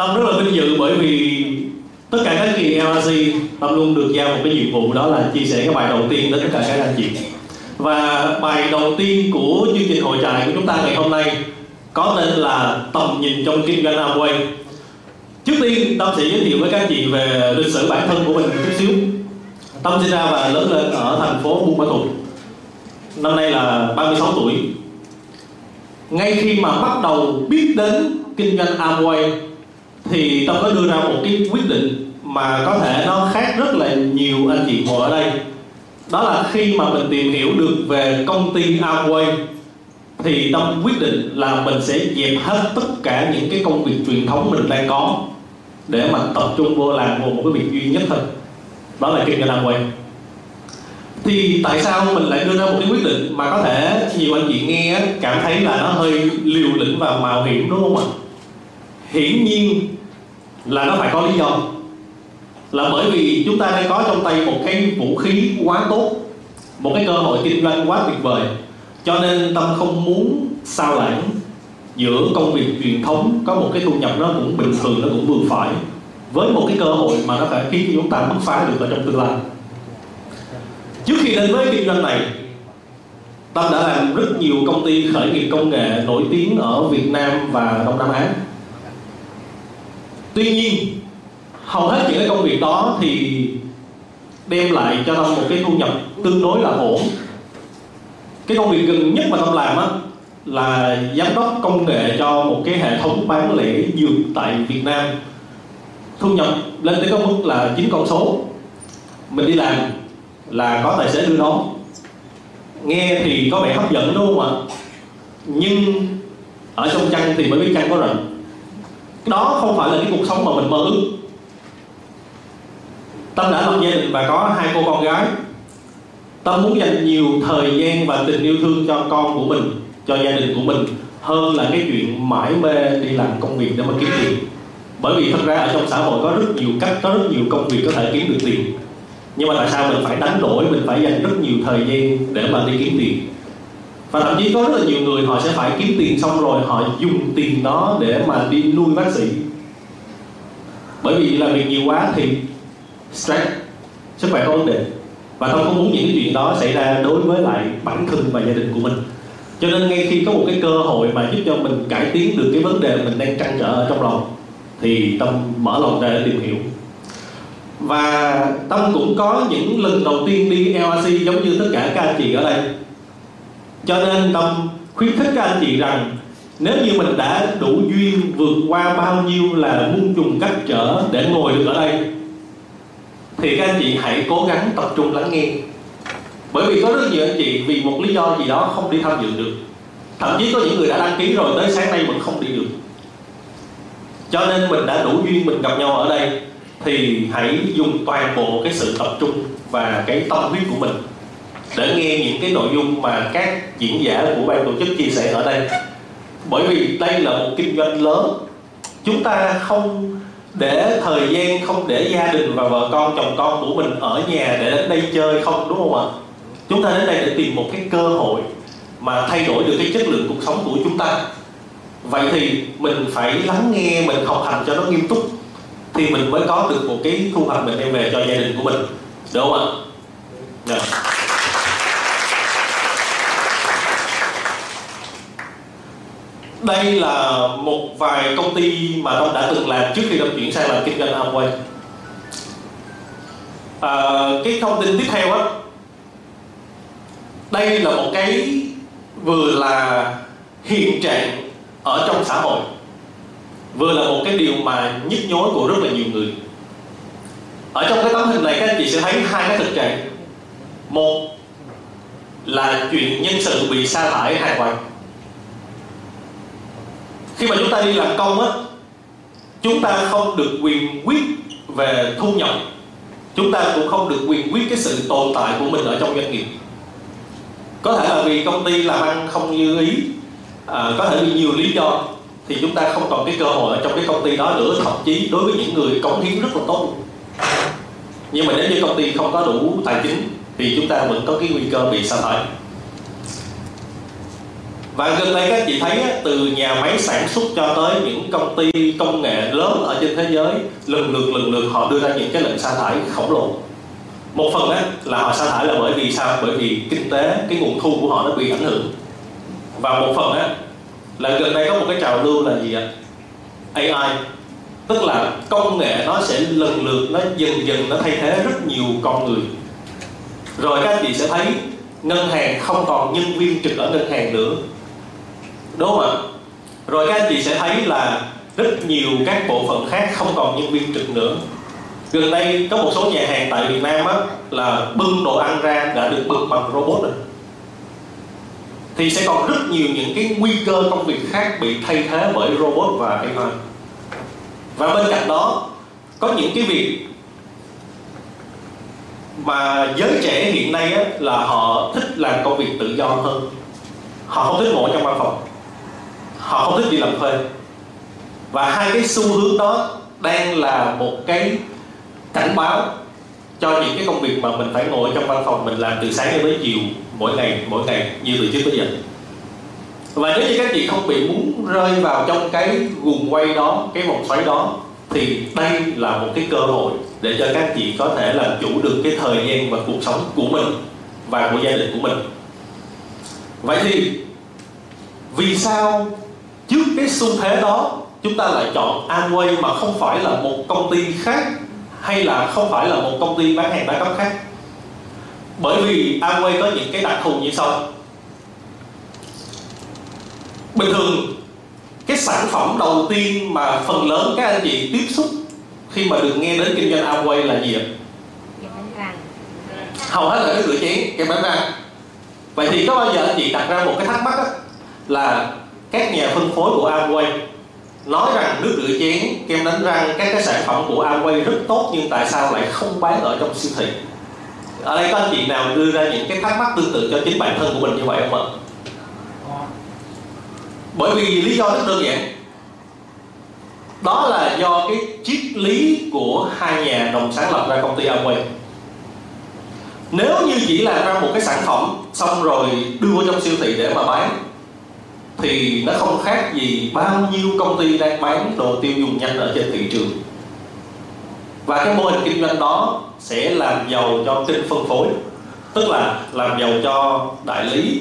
Tâm rất là vinh dự bởi vì tất cả các kỳ LRC Tâm luôn được giao một cái nhiệm vụ, đó là chia sẻ cái bài đầu tiên đến tất cả các anh chị. Và bài đầu tiên của chương trình hội trại của chúng ta ngày hôm nay có tên là tầm nhìn trong kinh doanh Amway trước tiên, Tâm sẽ giới thiệu với các anh chị về lịch sử bản thân của mình một chút xíu. Tâm sinh ra và lớn lên ở thành phố Buôn Ma Thuột. Năm nay là 36 tuổi. Ngay khi mà bắt đầu biết đến kinh doanh Amway thì Tâm có đưa ra một cái quyết định mà có thể nó khác rất là nhiều anh chị ngồi ở đây. Đó là khi mà mình tìm hiểu được về công ty Amway, thì Tâm quyết định là mình sẽ dẹp hết tất cả những cái công việc truyền thống mình đang có để mà tập trung vô làm một cái việc duy nhất thôi. Đó là kinh doanh Amway. Thì tại sao mình lại đưa ra một cái quyết định mà có thể nhiều anh chị nghe cảm thấy là nó hơi liều lĩnh và mạo hiểm, đúng không ạ? Hiển nhiên là nó phải có lý do. Là bởi vì chúng ta đang có trong tay một cái vũ khí quá tốt, một cái cơ hội kinh doanh quá tuyệt vời. Cho nên tâm không muốn sao lãng giữa công việc truyền thống, có một cái thu nhập nó cũng bình thường, nó cũng vừa phải, với một cái cơ hội mà nó phải khiến chúng ta bứt phá được ở trong tương lai. Trước khi đến với kinh doanh này, tâm đã làm rất nhiều công ty khởi nghiệp công nghệ nổi tiếng ở việt nam và đông nam á tuy nhiên, hầu hết những cái công việc đó thì đem lại cho tâm một cái thu nhập tương đối là ổn. Cái công việc gần nhất mà tâm làm á, là giám đốc công nghệ cho một cái hệ thống bán lẻ dược tại Việt Nam. Thu nhập lên tới có mức là chín con số. Mình đi làm là có tài xế đưa đón. Nghe thì có vẻ hấp dẫn, đúng không ạ? Nhưng ở trong chăn thì mới biết chăn có rận đó không phải là cái cuộc sống mà mình mơ ước. Tâm đã lập gia đình và có hai cô con gái. Tâm muốn dành nhiều thời gian và tình yêu thương cho con của mình, cho gia đình của mình, hơn là cái chuyện mãi mê đi làm công việc để mà kiếm tiền. Bởi vì thật ra ở trong xã hội có rất nhiều cách, có rất nhiều công việc có thể kiếm được tiền. Nhưng mà tại sao mình phải đánh đổi, mình phải dành rất nhiều thời gian để mà đi kiếm tiền? Và thậm chí có rất là nhiều người họ sẽ phải kiếm tiền xong rồi họ dùng tiền đó để mà đi nuôi bác sĩ. Bởi vì làm việc nhiều quá thì stress, sức khỏe có vấn đề. Và tôi không muốn những cái chuyện đó xảy ra đối với lại bản thân và gia đình của mình. Cho nên ngay khi có một cái cơ hội mà giúp cho mình cải tiến được cái vấn đề mình đang trăn trở ở trong lòng, thì tâm mở lòng ra để tìm hiểu. Và tâm cũng có những lần đầu tiên đi LRC giống như tất cả các anh chị ở đây cho nên tâm khuyến khích các anh chị rằng, nếu như mình đã đủ duyên vượt qua bao nhiêu là muôn trùng cách trở để ngồi được ở đây, thì các anh chị hãy cố gắng tập trung lắng nghe. Bởi vì có rất nhiều anh chị vì một lý do gì đó không đi tham dự được. Thậm chí có những người đã đăng ký rồi, tới sáng nay vẫn không đi được. Cho nên mình đã đủ duyên mình gặp nhau ở đây, thì hãy dùng toàn bộ cái sự tập trung và cái tâm huyết của mình để nghe những cái nội dung mà các diễn giả của ban tổ chức chia sẻ ở đây. Bởi vì đây là một kinh doanh lớn. Chúng ta không để thời gian, không để gia đình và vợ con, chồng con của mình ở nhà để đến đây chơi không, đúng không ạ? Chúng ta đến đây để tìm một cái cơ hội mà thay đổi được cái chất lượng cuộc sống của chúng ta. Vậy thì mình phải lắng nghe, mình học hành cho nó nghiêm túc thì mình mới có được một cái thu hoạch mình đem về cho gia đình của mình. Đúng không ạ? Yeah. Đây là một vài công ty mà tôi đã từng làm trước khi tôi chuyển sang làm kinh doanh Amway à, cái thông tin tiếp theo á đây là một cái vừa là hiện trạng ở trong xã hội vừa là một cái điều mà nhức nhối của rất là nhiều người. Ở trong cái tấm hình này các anh chị sẽ thấy hai cái thực trạng. Một là chuyện nhân sự bị sa thải hàng loạt khi mà chúng ta đi làm công á chúng ta không được quyền quyết về thu nhập. Chúng ta cũng không được quyền quyết cái sự tồn tại của mình ở trong doanh nghiệp. Có thể là vì công ty làm ăn không như ý à, có thể vì nhiều lý do thì chúng ta không còn cái cơ hội ở trong cái công ty đó nữa. Thậm chí đối với những người cống hiến rất là tốt. Nhưng mà nếu như công ty không có đủ tài chính thì chúng ta vẫn có cái nguy cơ bị sa thải và gần đây các chị thấy từ nhà máy sản xuất cho tới những công ty công nghệ lớn ở trên thế giới lần lượt lần lượt họ đưa ra những cái lệnh sa thải khổng lồ. Một phần á, là họ sa thải là bởi vì sao? Bởi vì kinh tế cái nguồn thu của họ nó bị ảnh hưởng. Và một phần á, là gần đây có một cái trào lưu là gì ạ? AI tức là công nghệ nó sẽ lần lượt nó dần dần nó thay thế rất nhiều con người. Rồi các chị sẽ thấy ngân hàng không còn nhân viên trực ở ngân hàng nữa đúng không ạ? Rồi các anh chị sẽ thấy là rất nhiều các bộ phận khác không còn nhân viên trực nữa. Gần đây có một số nhà hàng tại Việt Nam á, là bưng đồ ăn ra đã được bưng bằng robot rồi. Thì sẽ còn rất nhiều những cái nguy cơ công việc khác bị thay thế bởi robot và AI và bên cạnh đó có những cái việc mà giới trẻ hiện nay á, là họ thích làm công việc tự do hơn. Họ không thích ngồi trong văn phòng họ không thích đi làm thuê. Và hai cái xu hướng đó đang là một cái cảnh báo cho những cái công việc mà mình phải ngồi trong văn phòng mình làm từ sáng đến tới chiều mỗi ngày mỗi ngày, như từ trước tới giờ. Và nếu như các chị không bị muốn rơi vào trong cái guồng quay đó, cái vòng xoáy đó, thì đây là một cái cơ hội để cho các chị có thể làm chủ được cái thời gian và cuộc sống của mình và của gia đình của mình. Vậy thì vì sao trước cái xu thế đó chúng ta lại chọn Amway mà không phải là một công ty khác hay là không phải là một công ty bán hàng đa cấp khác. Bởi vì Amway có những cái đặc thù như sau. Bình thường cái sản phẩm đầu tiên mà phần lớn các anh chị tiếp xúc khi mà được nghe đến kinh doanh Amway là gì ạ? hầu hết là cái rửa chén kem bánh răng vậy thì có bao giờ anh chị đặt ra một cái thắc mắc đó, là các nhà phân phối của Amway nói rằng nước rửa chén kem đánh răng, các cái sản phẩm của Amway rất tốt nhưng tại sao lại không bán ở trong siêu thị? Ở đây có anh chị nào đưa ra những cái thắc mắc tương tự cho chính bản thân của mình như vậy không ạ? Bởi vì lý do rất đơn giản. Đó là do cái triết lý của hai nhà đồng sáng lập ra công ty Amway. Nếu như chỉ làm ra một cái sản phẩm xong rồi đưa vào trong siêu thị để mà bán thì nó không khác gì bao nhiêu công ty đang bán đồ tiêu dùng nhanh ở trên thị trường. Và cái mô hình kinh doanh đó sẽ làm giàu cho kênh phân phối, tức là làm giàu cho đại lý,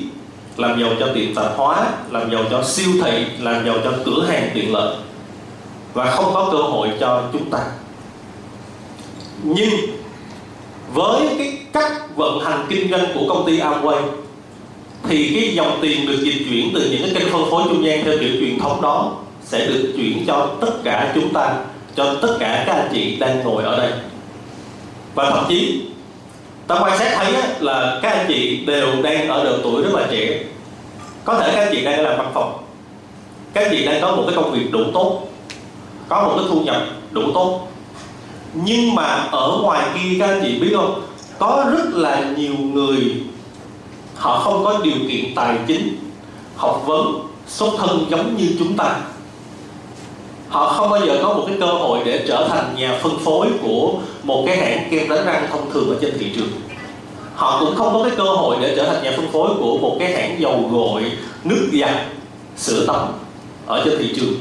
làm giàu cho tiệm tạp hóa, làm giàu cho siêu thị, làm giàu cho cửa hàng tiện lợi, và không có cơ hội cho chúng ta. Nhưng với cái cách vận hành kinh doanh của công ty Amway thì cái dòng tiền được dịch chuyển từ những cái kênh phân phối trung gian theo kiểu truyền thống đó sẽ được chuyển cho tất cả chúng ta, cho tất cả các anh chị đang ngồi ở đây. Và thậm chí, ta quan sát thấy là các anh chị đều đang ở độ tuổi rất là trẻ. Có thể các anh chị đang làm văn phòng, các anh chị đang có một cái công việc đủ tốt, có một cái thu nhập đủ tốt. Nhưng mà ở ngoài kia các anh chị biết không? Có rất là nhiều người họ không có điều kiện tài chính, học vấn, xuất thân giống như chúng ta. Họ không bao giờ có một cái cơ hội để trở thành nhà phân phối của một cái hãng kem đánh răng thông thường ở trên thị trường. Họ cũng không có cái cơ hội để trở thành nhà phân phối của một cái hãng dầu gội, nước giặt, sữa tắm ở trên thị trường.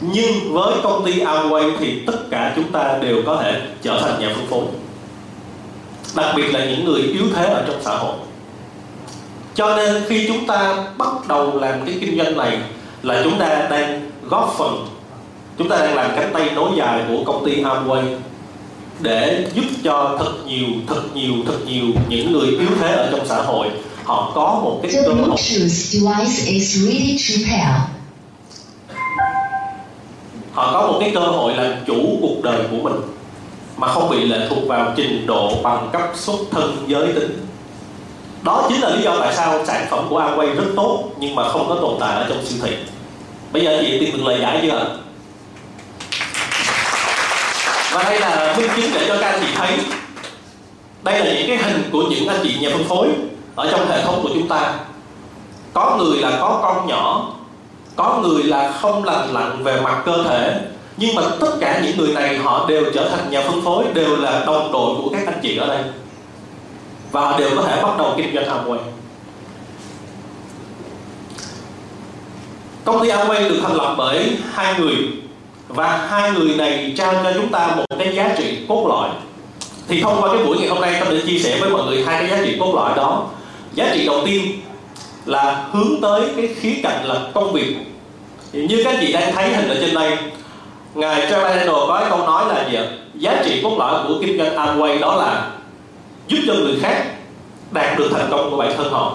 Nhưng với công ty Amway thì tất cả chúng ta đều có thể trở thành nhà phân phối đặc biệt là những người yếu thế ở trong xã hội. Cho nên khi chúng ta bắt đầu làm cái kinh doanh này là chúng ta đang góp phần chúng ta đang làm cánh tay nối dài của công ty Amway để giúp cho thật nhiều thật nhiều thật nhiều những người yếu thế ở trong xã hội họ có một cái cơ hội. Họ có một cái cơ hội làm chủ cuộc đời của mình mà không bị lệ thuộc vào trình độ bằng cấp xuất thân giới tính. Đó chính là lý do tại sao sản phẩm của Amway rất tốt nhưng mà không có tồn tại ở trong siêu thị. Bây giờ chị tìm được lời giải chưa và đây là minh chứng để cho các anh chị thấy đây là những cái hình của những anh chị nhà phân phối ở trong hệ thống của chúng ta. Có người là có con nhỏ, có người là không lành lặn về mặt cơ thể nhưng mà tất cả những người này họ đều trở thành nhà phân phối, đều là đồng đội của các anh chị ở đây. Và họ đều có thể bắt đầu kinh doanh Amway. Công ty Amway được thành lập bởi hai người. Và hai người này trao cho chúng ta một cái giá trị cốt lõi. Thì thông qua cái buổi ngày hôm nay, tôi sẽ chia sẻ với mọi người hai cái giá trị cốt lõi đó. Giá trị đầu tiên là hướng tới cái khía cạnh là công việc. Như các chị đang thấy hình ở trên đây ngài Trevor Daniel có cái câu nói là gì ạ? Giá trị cốt lõi của kinh doanh Amway đó là giúp cho người khác đạt được thành công của bản thân họ.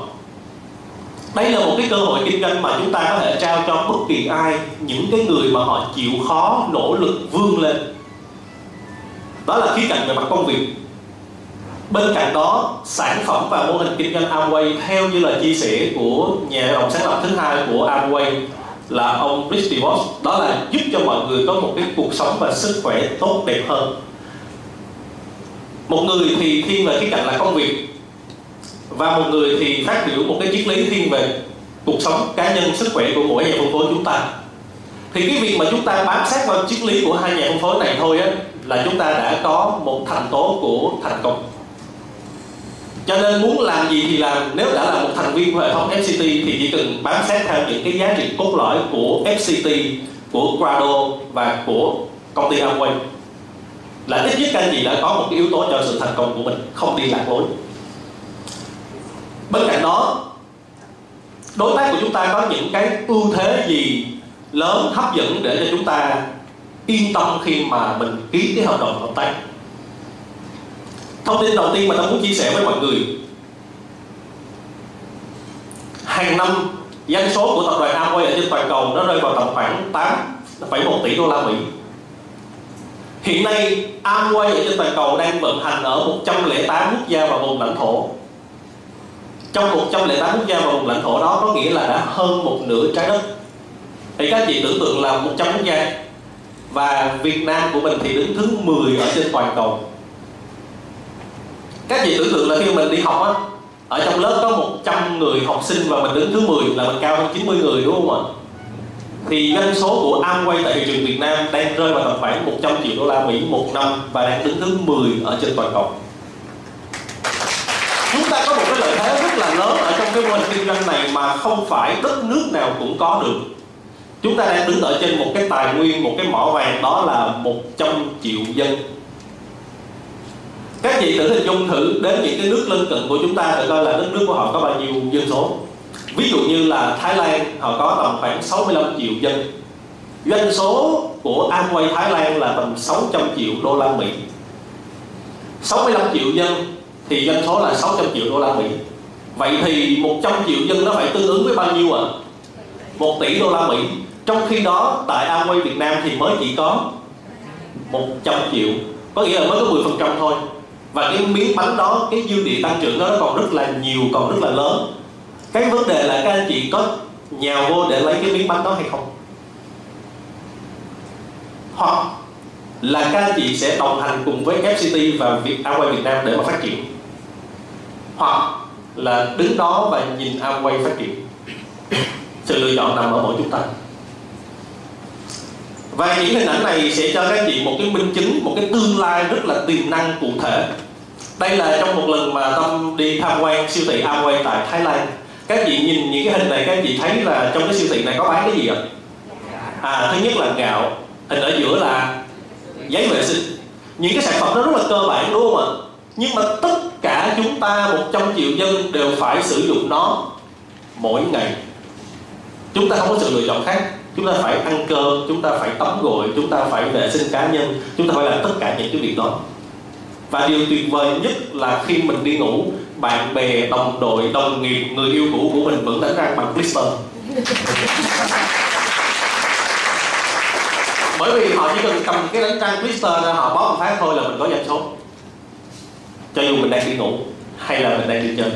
Đây là một cái cơ hội kinh doanh mà chúng ta có thể trao cho bất kỳ ai, những cái người mà họ chịu khó, nỗ lực, vươn lên. Đó là khía cạnh về mặt công việc. Bên cạnh đó, sản phẩm và mô hình kinh doanh Amway theo như là chia sẻ của nhà đồng sáng lập thứ hai của Amway là ông Rich DeVos đó là giúp cho mọi người có một cái cuộc sống và sức khỏe tốt đẹp hơn. Một người thì thiên về cái cạnh là công việc, và một người thì phát biểu một cái triết lý thiên về cuộc sống cá nhân, sức khỏe của mỗi nhà phân phối chúng ta. Thì cái việc mà chúng ta bám sát vào triết lý của hai nhà phân phối này thôi á, là chúng ta đã có một thành tố của thành công cho nên muốn làm gì thì làm. Nếu đã là một thành viên của hệ thống FCT thì chỉ cần bám sát theo những cái giá trị cốt lõi của FCT của Grado và của công ty Amway là ít nhất các anh chị đã có một cái yếu tố cho sự thành công của mình, không đi lạc lối. Bên cạnh đó, đối tác của chúng ta có những cái ưu thế gì lớn, hấp dẫn để cho chúng ta yên tâm khi mà mình ký cái hợp đồng hợp tác? Thông tin đầu tiên mà tôi muốn chia sẻ với mọi người. Hàng năm doanh số của tập đoàn Amway ở trên toàn cầu nó rơi vào tầm khoảng 8,1 tỷ đô la Mỹ. Hiện nay Amway ở trên toàn cầu đang vận hành ở 108 quốc gia và vùng lãnh thổ. Trong 108 quốc gia và vùng lãnh thổ đó có nghĩa là đã hơn một nửa trái đất. Thì các chị tưởng tượng là 100 quốc gia. Và Việt Nam của mình thì đứng thứ 10 ở trên toàn cầu các chị tưởng tượng là khi mình đi học á, ở trong lớp có 100 người học sinh và mình đứng thứ 10 là mình cao hơn 90 người, đúng không ạ? Thì doanh số của Amway tại thị trường Việt Nam đang rơi vào tầm khoảng 100 triệu đô la Mỹ một năm và đang đứng thứ 10 ở trên toàn cầu. Chúng ta có một cái lợi thế rất là lớn ở trong cái mô hình kinh doanh này mà không phải đất nước nào cũng có được. Chúng ta đang đứng ở trên một cái tài nguyên, một cái mỏ vàng, đó là 100 triệu dân các chị thử hình dung thử đến những cái nước lân cận của chúng ta để coi là đất nước của họ có bao nhiêu dân số. Ví dụ như là Thái Lan, họ có tầm khoảng 65 triệu dân. Doanh số của Amway Thái Lan là tầm 600 triệu đô la Mỹ. 65 triệu dân thì doanh số là 600 triệu đô la Mỹ. Vậy thì 100 triệu dân nó phải tương ứng với bao nhiêu ạ? À? 1 tỷ đô la Mỹ. Trong khi đó, tại Amway Việt Nam thì mới chỉ có 100 triệu. Có nghĩa là mới có 10% thôi và cái miếng bánh đó, cái dư địa tăng trưởng đó nó còn rất là nhiều, còn rất là lớn. Cái vấn đề là các anh chị có nhào vô để lấy cái miếng bánh đó hay không? Hoặc là các anh chị sẽ đồng hành cùng với FCT và Việt Amway Việt Nam để mà phát triển. Hoặc là đứng đó và nhìn Amway phát triển. Sự lựa chọn nằm ở mỗi chúng ta và những hình ảnh này sẽ cho các chị một cái minh chứng, một cái tương lai rất là tiềm năng cụ thể đây là trong một lần mà tâm đi tham quan siêu thị Amway tại Thái Lan. Các chị nhìn những cái hình này, các chị thấy là trong cái siêu thị này có bán cái gì ạ? À thứ nhất là gạo, hình ở giữa là giấy vệ sinh. Những cái sản phẩm đó rất là cơ bản, đúng không ạ? Nhưng mà tất cả chúng ta 100 triệu dân đều phải sử dụng nó mỗi ngày. Chúng ta không có sự lựa chọn khác. Chúng ta phải ăn cơm, chúng ta phải tắm gội, chúng ta phải vệ sinh cá nhân, chúng ta phải làm tất cả những cái việc đó và điều tuyệt vời nhất là khi mình đi ngủ, bạn bè, đồng đội, đồng nghiệp, người yêu cũ của mình vẫn đánh răng bằng blister bởi vì họ chỉ cần cầm cái đánh răng blister ra, họ bóp một phát thôi là mình có danh số. Cho dù mình đang đi ngủ hay là mình đang đi chơi.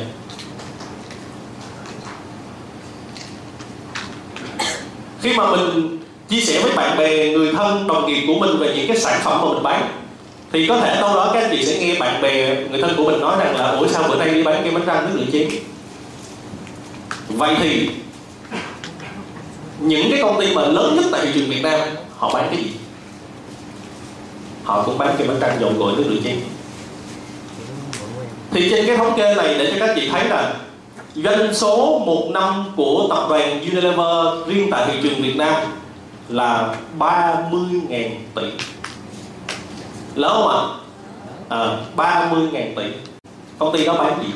Khi mà mình chia sẻ với bạn bè, người thân, đồng nghiệp của mình về những cái sản phẩm mà mình bán thì có thể đâu đó các anh chị sẽ nghe bạn bè, người thân của mình nói rằng là, ủa, sao bữa nay đi bán cái bánh răng nước rửa chén vậy thì, những cái công ty mà lớn nhất tại thị trường Việt Nam, họ bán cái gì? Họ cũng bán cái bánh răng dầu gội nước rửa chén. Thì trên cái thống kê này để cho các chị thấy là doanh số một năm của tập đoàn Unilever riêng tại thị trường Việt Nam là 30.000 tỷ lớn không ạ? Ờ, à, 30 ngàn tỷ công ty đó bán gì?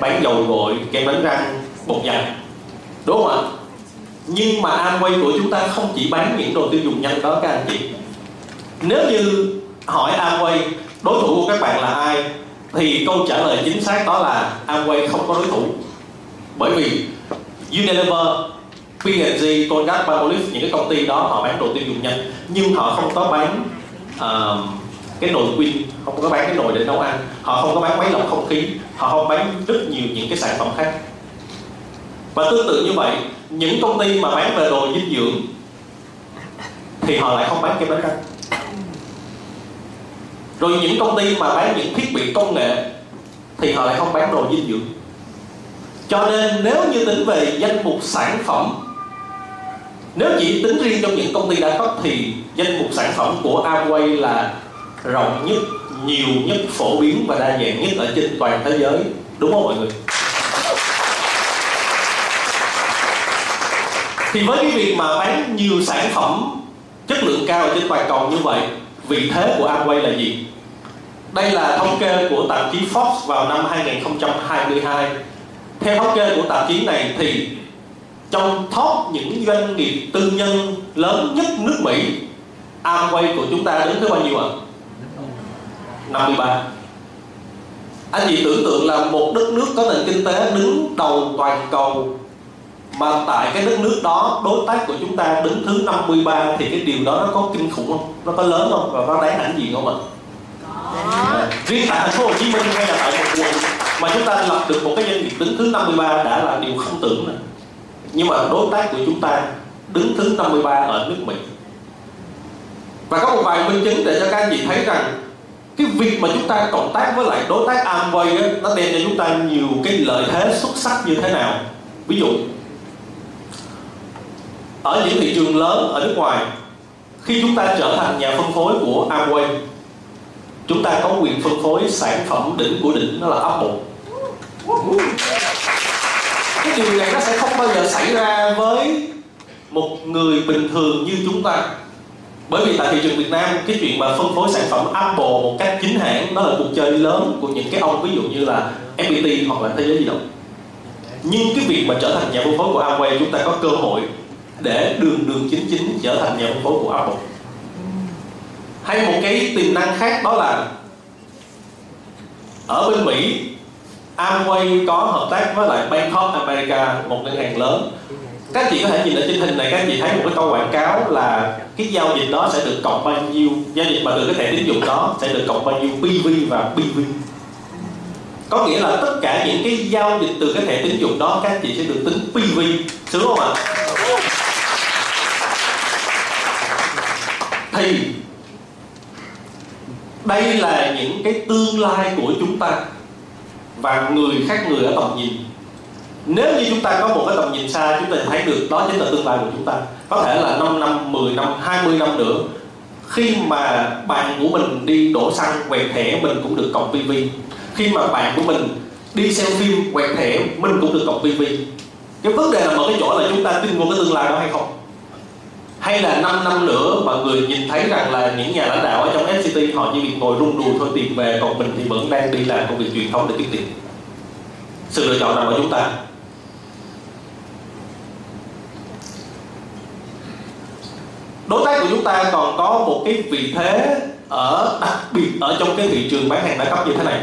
Bán dầu gội kem đánh răng bột giặt đúng không ạ? Nhưng mà Amway của chúng ta không chỉ bán những đồ tiêu dùng nhanh đó các anh chị. Nếu như hỏi Amway đối thủ của các bạn là ai? Thì câu trả lời chính xác đó là Amway không có đối thủ. Bởi vì Unilever, P&G, Colgate, Palmolive những cái công ty đó họ bán đồ tiêu dùng nhanh nhưng họ không có bán uh, cái nồi pin không có bán cái nồi để nấu ăn. Họ không có bán máy lọc không khí. Họ không bán rất nhiều những cái sản phẩm khác. Và tương tự như vậy những công ty mà bán về đồ dinh dưỡng thì họ lại không bán kem đánh răng rồi những công ty mà bán những thiết bị công nghệ thì họ lại không bán đồ dinh dưỡng. Cho nên nếu như tính về danh mục sản phẩm nếu chỉ tính riêng trong những công ty đa cấp thì danh mục sản phẩm của Amway là rộng nhất, nhiều nhất, phổ biến và đa dạng nhất ở trên toàn thế giới. Đúng không mọi người? Thì với cái việc mà bán nhiều sản phẩm chất lượng cao trên toàn cầu như vậy, vị thế của Amway là gì? Đây là thống kê của tạp chí Forbes vào năm 2022 theo thống kê của tạp chí này thì trong top những doanh nghiệp tư nhân lớn nhất nước Mỹ Amway của chúng ta đứng thứ bao nhiêu ạ? À? 53 Anh chị tưởng tượng là một đất nước có nền kinh tế đứng đầu toàn cầu mà tại cái đất nước đó đối tác của chúng ta đứng thứ 53 thì cái điều đó nó có kinh khủng không? Nó có lớn không? Và có đáng ảnh gì không ạ? À, riêng tại thành phố Hồ Chí Minh hay là tại một quận mà chúng ta lập được một cái doanh nghiệp đứng thứ 53 đã là điều không tưởng rồi. Nhưng mà đối tác của chúng ta đứng thứ 53 ở nước Mỹ. Và có một vài minh chứng để cho các anh chị thấy rằng cái việc mà chúng ta cộng tác với lại đối tác Amway ấy, nó đem cho chúng ta nhiều cái lợi thế xuất sắc như thế nào ví dụ ở những thị trường lớn ở nước ngoài khi chúng ta trở thành nhà phân phối của Amway chúng ta có quyền phân phối sản phẩm đỉnh của đỉnh đó là Apple cái điều này nó sẽ không bao giờ xảy ra với một người bình thường như chúng ta. Bởi vì tại thị trường Việt Nam, cái chuyện mà phân phối sản phẩm Apple một cách chính hãng, đó là cuộc chơi lớn của những cái ông, ví dụ như là FPT hoặc là thế giới di động. Nhưng cái việc mà trở thành nhà phân phối của Amway chúng ta có cơ hội để đường đường chính chính trở thành nhà phân phối của Apple. Hay một cái tiềm năng khác đó là ở bên Mỹ Amway có hợp tác với lại Bank of America, một ngân hàng lớn. Các chị có thể nhìn ở trên hình này, các chị thấy một cái câu quảng cáo là cái giao dịch đó sẽ được cộng bao nhiêu, giao dịch mà từ cái thẻ tín dụng đó sẽ được cộng bao nhiêu PV và PV có nghĩa là tất cả những cái giao dịch từ cái thẻ tín dụng đó, các chị sẽ được tính PV sướng không ạ? Thì đây là những cái tương lai của chúng ta và người khác người ở tầm nhìn. Nếu như chúng ta có một cái tầm nhìn xa, chúng ta thấy được đó chính là tương lai của chúng ta. Có thể là 5 năm 10 năm 20 năm nữa, khi mà bạn của mình đi đổ xăng, quẹt thẻ, mình cũng được cộng PV khi mà bạn của mình đi xem phim, quẹt thẻ, mình cũng được cộng PV cái vấn đề là ở cái chỗ là chúng ta tin vào cái tương lai đó hay không? Hay là 5 năm nữa mà người nhìn thấy rằng là những nhà lãnh đạo ở trong FCT họ chỉ việc ngồi rung đùi thôi tiền về, còn mình thì vẫn đang đi làm công việc truyền thống để kiếm tiền. Sự lựa chọn nằm ở chúng ta? Đối tác của chúng ta còn có một cái vị thế ở đặc biệt ở trong cái thị trường bán hàng đa cấp như thế này.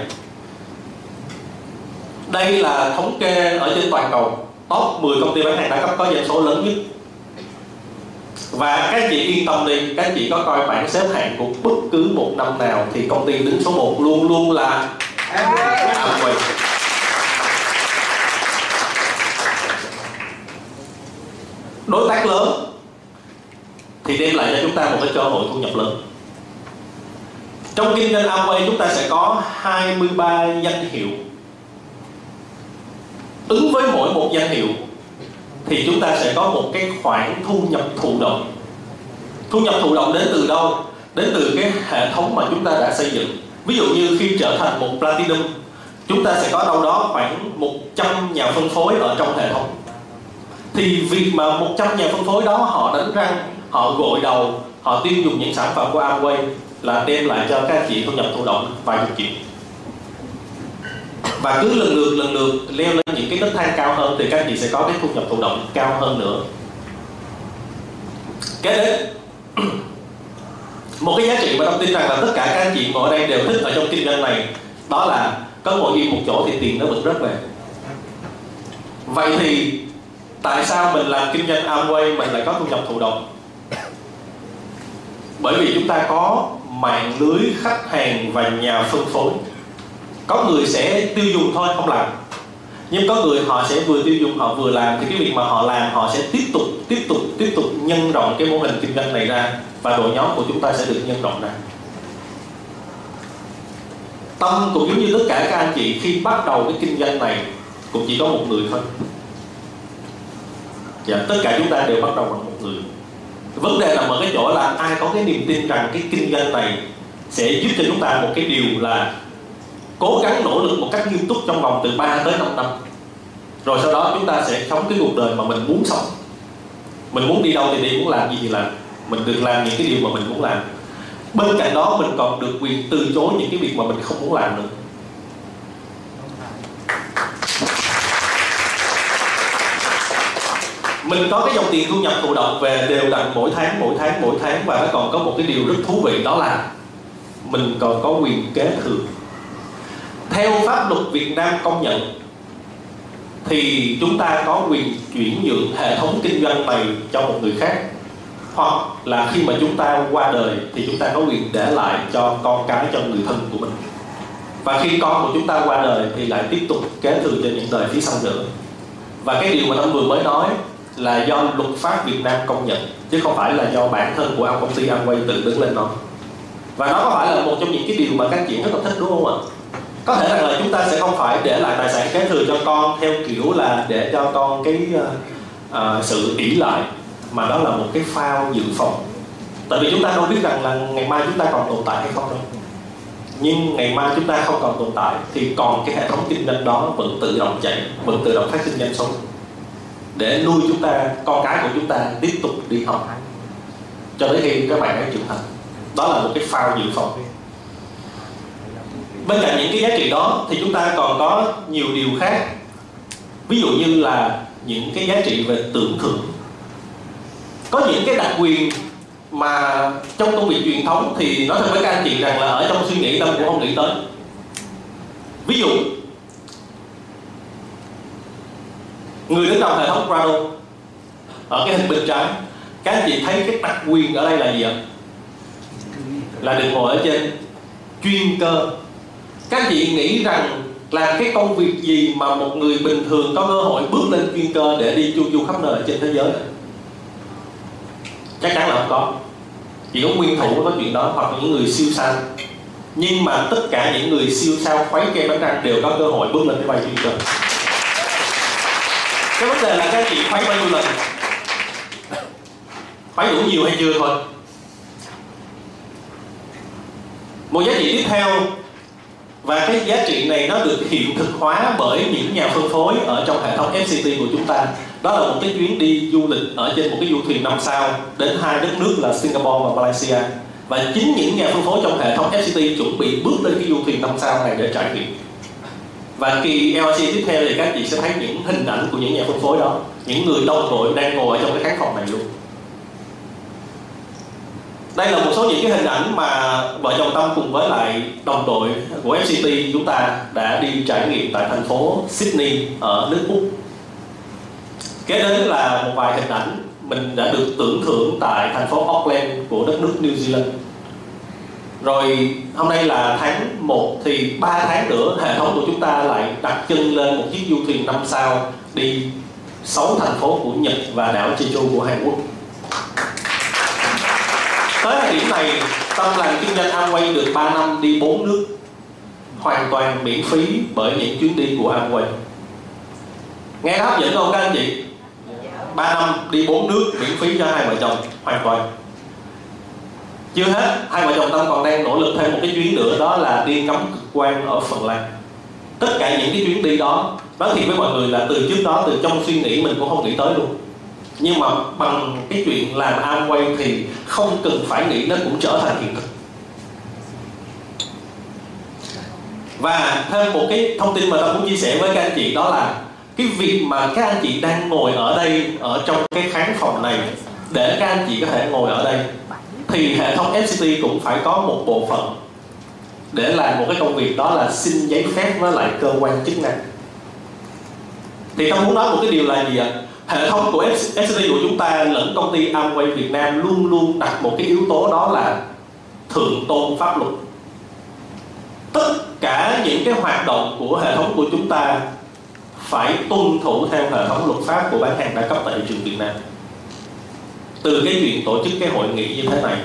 Đây là thống kê ở trên toàn cầu. Top 10 công ty bán hàng đa cấp có doanh số lớn nhất và các chị yên tâm đi, các chị có coi bảng xếp hạng của bất cứ một năm nào thì công ty đứng số 1 luôn luôn là Amway đối tác lớn thì đem lại cho chúng ta một cái cơ hội thu nhập lớn. Trong kinh doanh Amway, chúng ta sẽ có 23 danh hiệu. Ứng với mỗi một danh hiệu thì chúng ta sẽ có một cái khoản thu nhập thụ động. Thu nhập thụ động đến từ đâu? Đến từ cái hệ thống mà chúng ta đã xây dựng. Ví dụ như khi trở thành một platinum, chúng ta sẽ có đâu đó khoảng 100 nhà phân phối ở trong hệ thống. Thì việc mà 100 nhà phân phối đó họ đánh răng, họ gội đầu, họ tiêu dùng những sản phẩm của Amway là đem lại cho các anh chị thu nhập thụ động vài chục triệu và cứ lần lượt lần lượt leo lên những cái nấc thang cao hơn thì các anh chị sẽ có cái thu nhập thụ động cao hơn nữa. Kế đến, một cái giá trị mà tôi tin rằng là tất cả các anh chị ngồi ở đây đều thích ở trong kinh doanh này, đó là có ngồi yên một chỗ thì tiền nó vẫn rất về vậy thì tại sao mình làm kinh doanh Amway mình lại có thu nhập thụ động? Bởi vì chúng ta có mạng lưới, khách hàng và nhà phân phối có người sẽ tiêu dùng thôi không làm. Nhưng có người họ sẽ vừa tiêu dùng họ vừa làm thì cái việc mà họ làm họ sẽ tiếp tục tiếp tục tiếp tục nhân rộng cái mô hình kinh doanh này ra và đội nhóm của chúng ta sẽ được nhân rộng ra. Tâm cũng giống như tất cả các anh chị khi bắt đầu cái kinh doanh này cũng chỉ có một người thôi. Dạ, tất cả chúng ta đều bắt đầu bằng một người. Vấn đề nằm ở cái chỗ là ai có cái niềm tin rằng cái kinh doanh này sẽ giúp cho chúng ta một cái điều là cố gắng nỗ lực một cách nghiêm túc trong vòng từ 3 tới 5 năm. Rồi sau đó chúng ta sẽ sống cái cuộc đời mà mình muốn sống. Mình muốn đi đâu thì đi, muốn làm gì thì làm. Mình được làm những cái điều mà mình muốn làm. Bên cạnh đó, mình còn được quyền từ chối những cái việc mà mình không muốn làm nữa. Mình có cái dòng tiền thu nhập thụ động về đều đặn mỗi tháng mỗi tháng mỗi tháng, và nó còn có một cái điều rất thú vị đó là mình còn có quyền kế thừa theo pháp luật Việt Nam công nhận, thì chúng ta có quyền chuyển nhượng hệ thống kinh doanh này cho một người khác. Hoặc là khi mà chúng ta qua đời thì chúng ta có quyền để lại cho con cái, cho người thân của mình. Và khi con của chúng ta qua đời thì lại tiếp tục kế thừa cho những đời phía sau nữa. Và cái điều mà ông vừa mới nói là do luật pháp Việt Nam công nhận, chứ không phải là do bản thân của ông công ty Amway tự đứng lên nói. Và nó có phải là một trong những cái điều mà các chị rất là thích, đúng không ạ? Có thể rằng là chúng ta sẽ không phải để lại tài sản kế thừa cho con theo kiểu là để cho con cái uh, sự ỷ lại mà đó là một cái phao dự phòng. Tại vì chúng ta đâu biết rằng là ngày mai chúng ta còn tồn tại hay không đâu. Nhưng ngày mai chúng ta không còn tồn tại thì còn cái hệ thống kinh doanh đó vẫn tự động chạy vẫn tự động phát sinh doanh số để nuôi chúng ta con cái của chúng ta tiếp tục đi học. Cho đến khi các bạn ấy trưởng thành. Đó là một cái phao dự phòng bên cạnh những cái giá trị đó thì chúng ta còn có nhiều điều khác. Ví dụ như là những cái giá trị về tưởng thưởng có những cái đặc quyền mà trong công việc truyền thống thì nói thật với các anh chị rằng là ở trong suy nghĩ tâm cũng không nghĩ tới. Ví dụ, người đứng đầu hệ thống Prado ở cái hình bên trái các anh chị thấy cái đặc quyền ở đây là gì ạ? Là được ngồi ở trên chuyên cơ các chị nghĩ rằng là cái công việc gì mà một người bình thường có cơ hội bước lên chuyên cơ để đi chu du khắp nơi trên thế giới? Chắc chắn là không có. Chỉ có nguyên thủ mới có chuyện đó hoặc những người siêu sao. Nhưng mà tất cả những người siêu sao khuấy kem bánh răng đều có cơ hội bước lên cái bay chuyên cơ. Cái vấn đề là các chị khuấy bao nhiêu lần? Khuấy đủ nhiều hay chưa thôi? Một giá trị tiếp theo và cái giá trị này nó được hiện thực hóa bởi những nhà phân phối ở trong hệ thống FCT của chúng ta. Đó là một cái chuyến đi du lịch ở trên một cái du thuyền năm sao đến hai đất nước là Singapore và Malaysia. Và chính những nhà phân phối trong hệ thống FCT chuẩn bị bước lên cái du thuyền năm sao này để trải nghiệm. Và kỳ LRC tiếp theo thì các chị sẽ thấy những hình ảnh của những nhà phân phối đó, những người đông đội đang ngồi ở trong cái khán phòng này luôn đây là một số những cái hình ảnh mà vợ chồng tâm cùng với lại đồng đội của FCT chúng ta đã đi trải nghiệm tại thành phố Sydney ở nước Úc. Kế đến là một vài hình ảnh mình đã được tưởng thưởng tại thành phố Auckland của đất nước New Zealand. Rồi hôm nay là tháng 1 thì 3 tháng nữa hệ thống của chúng ta lại đặt chân lên một chiếc du thuyền năm sao đi 6 thành phố của Nhật và đảo Jeju của Hàn Quốc tới thời điểm này, tâm làm kinh doanh Amway được 3 năm đi 4 nước, hoàn toàn miễn phí bởi những chuyến đi của Amway nghe hấp dẫn không các anh chị? 3 năm đi 4 nước miễn phí cho hai vợ chồng, hoàn toàn. Chưa hết, hai vợ chồng tâm còn đang nỗ lực thêm một cái chuyến nữa, đó là đi ngắm cực quan ở phần lan. Tất cả những cái chuyến đi đó, nói thiệt với mọi người là từ trước đó, từ trong suy nghĩ mình cũng không nghĩ tới luôn nhưng mà bằng cái chuyện làm Amway thì không cần phải nghĩ nó cũng trở thành hiện thực. Và thêm một cái thông tin mà tôi muốn chia sẻ với các anh chị, đó là cái việc mà các anh chị đang ngồi ở đây, ở trong cái khán phòng này, để các anh chị có thể ngồi ở đây, thì hệ thống FCT cũng phải có một bộ phận để làm một cái công việc, đó là xin giấy phép với lại cơ quan chức năng. Thì tôi muốn nói một cái điều là gì ạ? Hệ thống của SCT của chúng ta lẫn công ty Amway Việt Nam luôn luôn đặt một cái yếu tố đó là thượng tôn pháp luật. Tất cả những cái hoạt động của hệ thống của chúng ta phải tuân thủ theo hệ thống luật pháp của bán hàng đa cấp tại thị trường Việt Nam. Từ cái chuyện tổ chức cái hội nghị như thế này,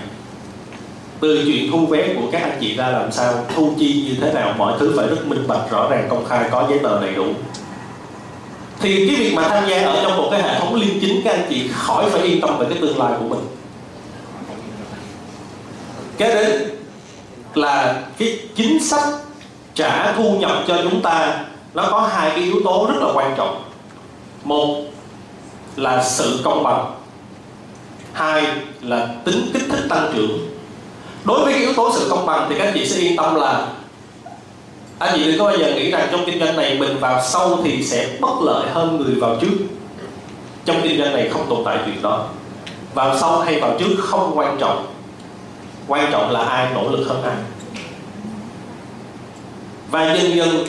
từ chuyện thu vé của các anh chị ra làm sao, thu chi như thế nào, mọi thứ phải rất minh bạch, rõ ràng, công khai, có giấy tờ đầy đủ thì cái việc mà tham gia ở trong một cái hệ thống liêm chính, các anh chị khỏi phải yên tâm về cái tương lai của mình. Cái đến là cái chính sách trả thu nhập cho chúng ta, nó có hai cái yếu tố rất là quan trọng. Một là sự công bằng. Hai là tính kích thích tăng trưởng. Đối với cái yếu tố sự công bằng thì các anh chị sẽ yên tâm là anh chị đừng có bao giờ nghĩ rằng trong kinh doanh này mình vào sâu thì sẽ bất lợi hơn người vào trước. Trong kinh doanh này không tồn tại chuyện đó. Vào sâu hay vào trước không quan trọng. Quan trọng là ai nỗ lực hơn ai. Và dần dần,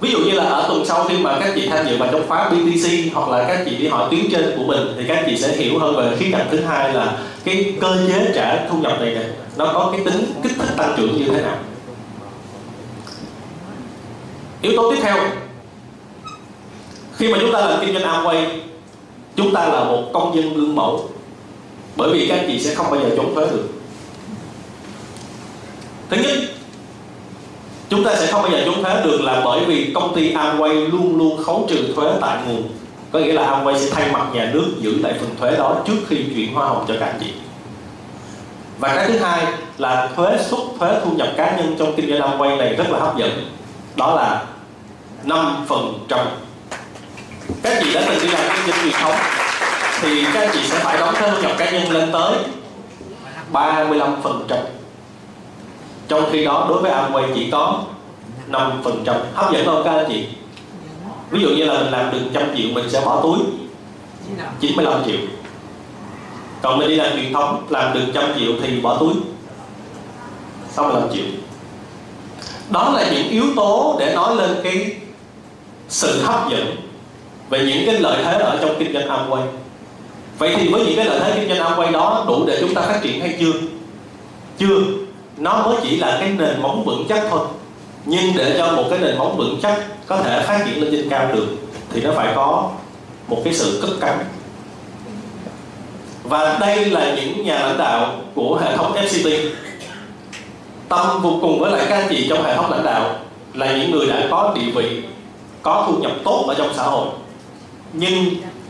ví dụ như là ở tuần sau khi mà các chị tham dự vào trong khóa BTC hoặc là các chị đi hỏi tuyến trên của mình thì các chị sẽ hiểu hơn về khía cạnh thứ hai là cái cơ chế trả thu nhập này này nó có cái tính kích thích tăng trưởng như thế nào yếu tố tiếp theo, khi mà chúng ta làm kinh doanh Amway, chúng ta là một công dân gương mẫu, bởi vì các chị sẽ không bao giờ trốn thuế được. Thứ nhất, chúng ta sẽ không bao giờ trốn thuế được là bởi vì công ty Amway luôn luôn khấu trừ thuế tại nguồn. Có nghĩa là Amway sẽ thay mặt nhà nước giữ lại phần thuế đó trước khi chuyển hoa hồng cho các anh chị. Và cái thứ hai là thuế xuất, thuế thu nhập cá nhân trong kinh doanh Amway này rất là hấp dẫn đó là 5 phần trăm. Các chị đã từng đi làm kinh doanh truyền thống thì các chị sẽ phải đóng thuế thu nhập cá nhân lên tới 35 phần trăm. Trong khi đó, đối với Amway chỉ có 5 phần trăm. Hấp dẫn không các anh chị. Ví dụ như là mình làm được trăm triệu, mình sẽ bỏ túi 95 triệu. Còn mình đi làm truyền thống, làm được trăm triệu thì bỏ túi 65 triệu đó là những yếu tố để nói lên cái sự hấp dẫn về những cái lợi thế ở trong kinh doanh Amway. Vậy thì với những cái lợi thế kinh doanh Amway đó đủ để chúng ta phát triển hay chưa? Chưa. Nó mới chỉ là cái nền móng vững chắc thôi. Nhưng để cho một cái nền móng vững chắc có thể phát triển lên trên cao được, thì nó phải có một cái sự cất cánh. Và đây là những nhà lãnh đạo của hệ thống FCT tâm vô cùng với lại các anh chị trong hệ thống lãnh đạo là những người đã có địa vị, có thu nhập tốt ở trong xã hội, nhưng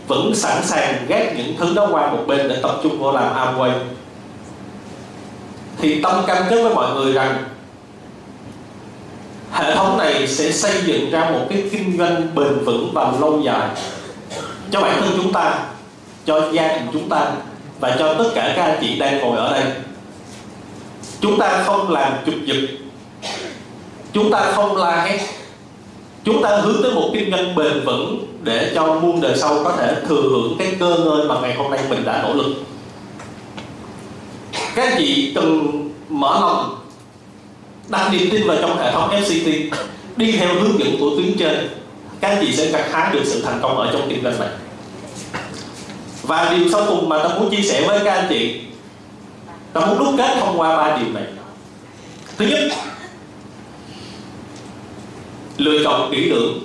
vẫn sẵn sàng ghét những thứ đó qua một bên để tập trung vào làm Amway. Thì tâm cam kết với mọi người rằng hệ thống này sẽ xây dựng ra một cái kinh doanh bền vững và lâu dài cho bản thân chúng ta, cho gia đình chúng ta và cho tất cả các anh chị đang ngồi ở đây chúng ta không làm chụp giật. Chúng ta không la hét. Chúng ta hướng tới một kinh doanh bền vững để cho muôn đời sau có thể thừa hưởng cái cơ ngơi mà ngày hôm nay mình đã nỗ lực. Các anh chị cần mở lòng, đặt niềm tin vào trong hệ thống FCT đi theo hướng dẫn của tuyến trên, các anh chị sẽ gặt hái được sự thành công ở trong kinh doanh này. Và điều sau cùng mà tôi muốn chia sẻ với các anh chị ta muốn đúc kết thông qua ba điều này. Thứ nhất, lựa chọn kỹ lưỡng,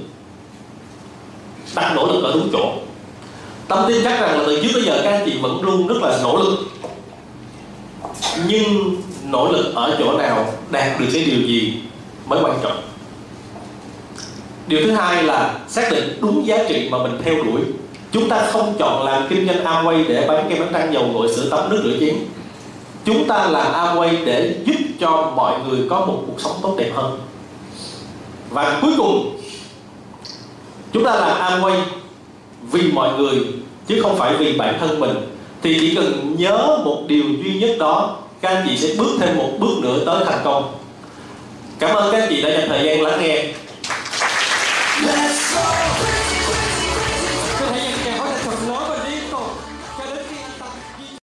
đặt nỗ lực ở đúng chỗ. Tâm tin chắc rằng là từ trước tới giờ các anh chị vẫn luôn rất là nỗ lực. Nhưng nỗ lực ở chỗ nào đạt được cái điều gì mới quan trọng? Điều thứ hai là xác định đúng giá trị mà mình theo đuổi. Chúng ta không chọn làm kinh doanh Amway để bán kem bánh răng dầu gội sữa tắm nước rửa chén chúng ta làm Amway để giúp cho mọi người có một cuộc sống tốt đẹp hơn. Và cuối cùng, chúng ta làm Amway vì mọi người, chứ không phải vì bản thân mình. Thì chỉ cần nhớ một điều duy nhất đó, các anh chị sẽ bước thêm một bước nữa tới thành công. Cảm ơn các anh chị đã dành thời gian lắng nghe.